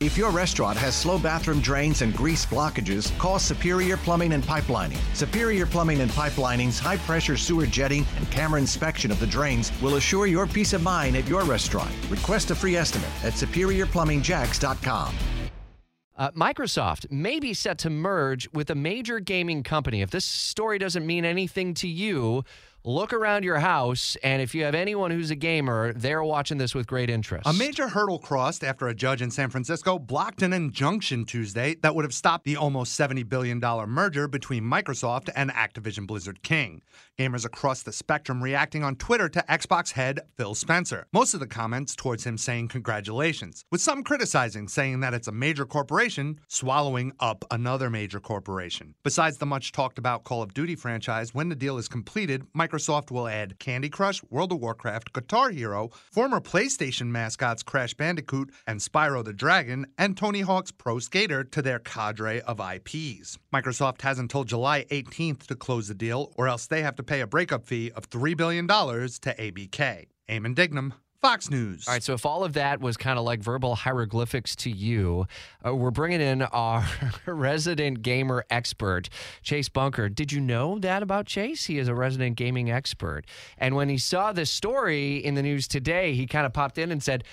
If your restaurant has slow bathroom drains and grease blockages, call Superior Plumbing and Pipelining. Superior Plumbing and Pipelining's high pressure sewer jetting and camera inspection of the drains will assure your peace of mind at your restaurant. Request a free estimate at superiorplumbingjacks.com. Uh, Microsoft may be set to merge with a major gaming company. If this story doesn't mean anything to you, look around your house, and if you have anyone who's a gamer, they're watching this with great interest. A major hurdle crossed after a judge in San Francisco blocked an injunction Tuesday that would have stopped the almost $70 billion merger between Microsoft and Activision Blizzard King. Gamers across the spectrum reacting on Twitter to Xbox head Phil Spencer. Most of the comments towards him saying congratulations, with some criticizing, saying that it's a major corporation swallowing up another major corporation. Besides the much talked about Call of Duty franchise, when the deal is completed, Microsoft will add Candy Crush, World of Warcraft, Guitar Hero, former PlayStation mascots Crash Bandicoot and Spyro the Dragon, and Tony Hawk's Pro Skater to their cadre of IPs. Microsoft has until July 18th to close the deal, or else they have to pay a breakup fee of $3 billion to ABK. Eamon Dignam, Fox News. All right, so if all of that was kind of like verbal hieroglyphics to you, uh, we're bringing in our resident gamer expert, Chase Bunker. Did you know that about Chase? He is a resident gaming expert. And when he saw this story in the news today, he kind of popped in and said,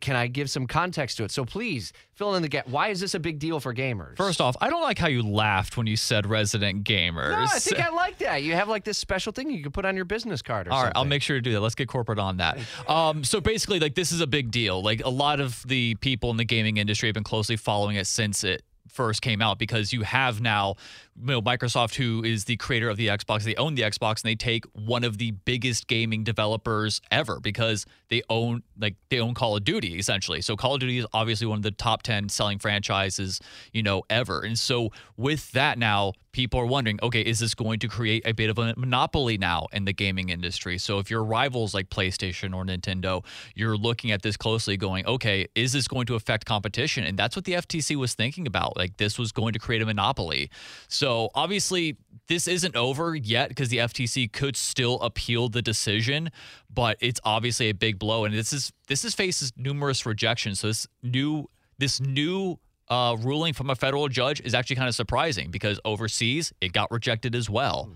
can I give some context to it? So please fill in the gap. Why is this a big deal for gamers? First off, I don't like how you laughed when you said resident gamers. No, I think I like that. You have like this special thing you can put on your business card or All something. right, I'll make sure to do that. Let's get corporate on that. Um, so basically, like this is a big deal. Like a lot of the people in the gaming industry have been closely following it since it first came out because you have now you know, Microsoft, who is the creator of the Xbox, they own the Xbox and they take one of the biggest gaming developers ever because they own like they own Call of Duty essentially. So Call of Duty is obviously one of the top ten selling franchises you know ever. And so with that now, people are wondering, okay, is this going to create a bit of a monopoly now in the gaming industry? So if your rivals like PlayStation or Nintendo, you're looking at this closely, going, okay, is this going to affect competition? And that's what the FTC was thinking about. Like this was going to create a monopoly. So obviously, this isn't over yet because the FTC could still appeal the decision, but it's obviously a big blow, and this is this is faces numerous rejections. So this new this new uh, ruling from a federal judge is actually kind of surprising because overseas it got rejected as well.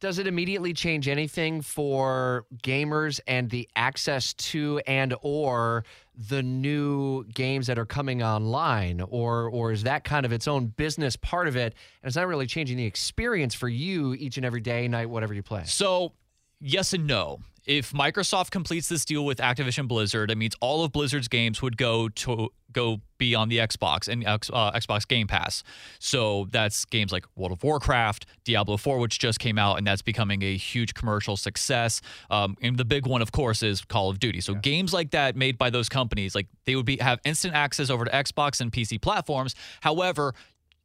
Does it immediately change anything for gamers and the access to and or the new games that are coming online or or is that kind of its own business part of it and it's not really changing the experience for you each and every day night whatever you play? So, yes and no. If Microsoft completes this deal with Activision Blizzard, it means all of Blizzard's games would go to go be on the Xbox and uh, Xbox Game Pass. So that's games like World of Warcraft, Diablo 4, which just came out, and that's becoming a huge commercial success. Um, and the big one, of course, is Call of Duty. So yeah. games like that made by those companies, like they would be have instant access over to Xbox and PC platforms. However,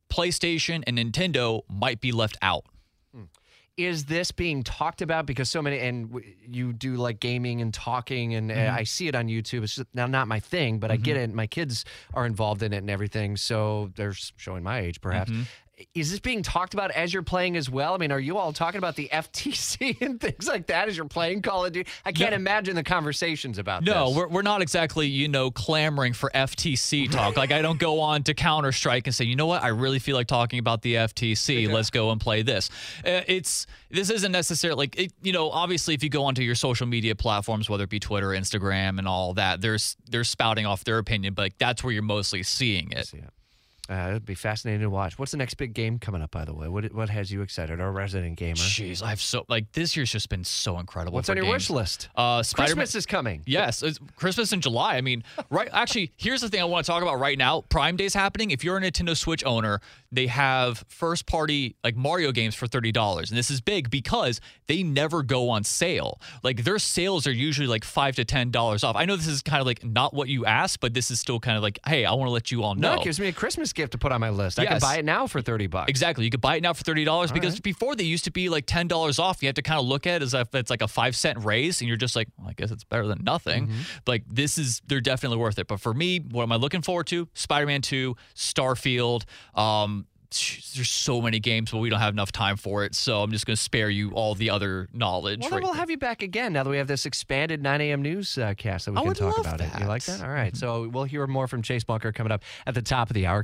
PlayStation and Nintendo might be left out is this being talked about because so many and you do like gaming and talking and mm-hmm. I see it on YouTube. It's just, now not my thing, but mm-hmm. I get mm-hmm. it. My kids are involved in it and everything, so they're showing my age perhaps. Is this being talked about as you're playing as well? I mean, are you all talking about the FTC and things like that as you're playing Call of Duty? I can't no. imagine the conversations about no, this. we're, we're not exactly, you know, clamoring for FTC talk. like, I don't go on to Counter Strike and say, you know what, I really feel like talking about the FTC. Let's go and play this. Uh, it's, this isn't necessarily like, it, you know, obviously, if you go onto your social media platforms, whether it be Twitter, Instagram, and all that, there's, they're spouting off their opinion, but like, that's where you're mostly seeing it. Uh, it'd be fascinating to watch. What's the next big game coming up, by the way? What what has you excited? Our resident gamer. Jeez, I've so like this year's just been so incredible. What's on your games. wish list? Uh, Christmas is coming. Yes, Christmas in July. I mean, right? Actually, here's the thing I want to talk about right now. Prime Day's happening. If you're a Nintendo Switch owner, they have first party like Mario games for thirty dollars, and this is big because they never go on sale. Like their sales are usually like five to ten dollars off. I know this is kind of like not what you asked, but this is still kind of like, hey, I want to let you all know. No, it gives me a Christmas gift to put on my list. I can buy it now for 30 bucks. Exactly. You could buy it now for $30 because right. before they used to be like $10 off. You have to kind of look at it as if it's like a five cent raise and you're just like, guess it's better than nothing. Mm-hmm. Like this is, they're definitely worth it. But for me, what am I looking forward to? Spider Man 2, Starfield. Um, there's so many games, but we don't have enough time for it. So I'm just going to spare you all the other knowledge. Well, right then we'll there. have you back again now that we have this expanded 9 a.m. news uh, cast that we I can talk about it. You like that. that? All right. So we'll hear more from Chase Bunker coming up at the top of the hour.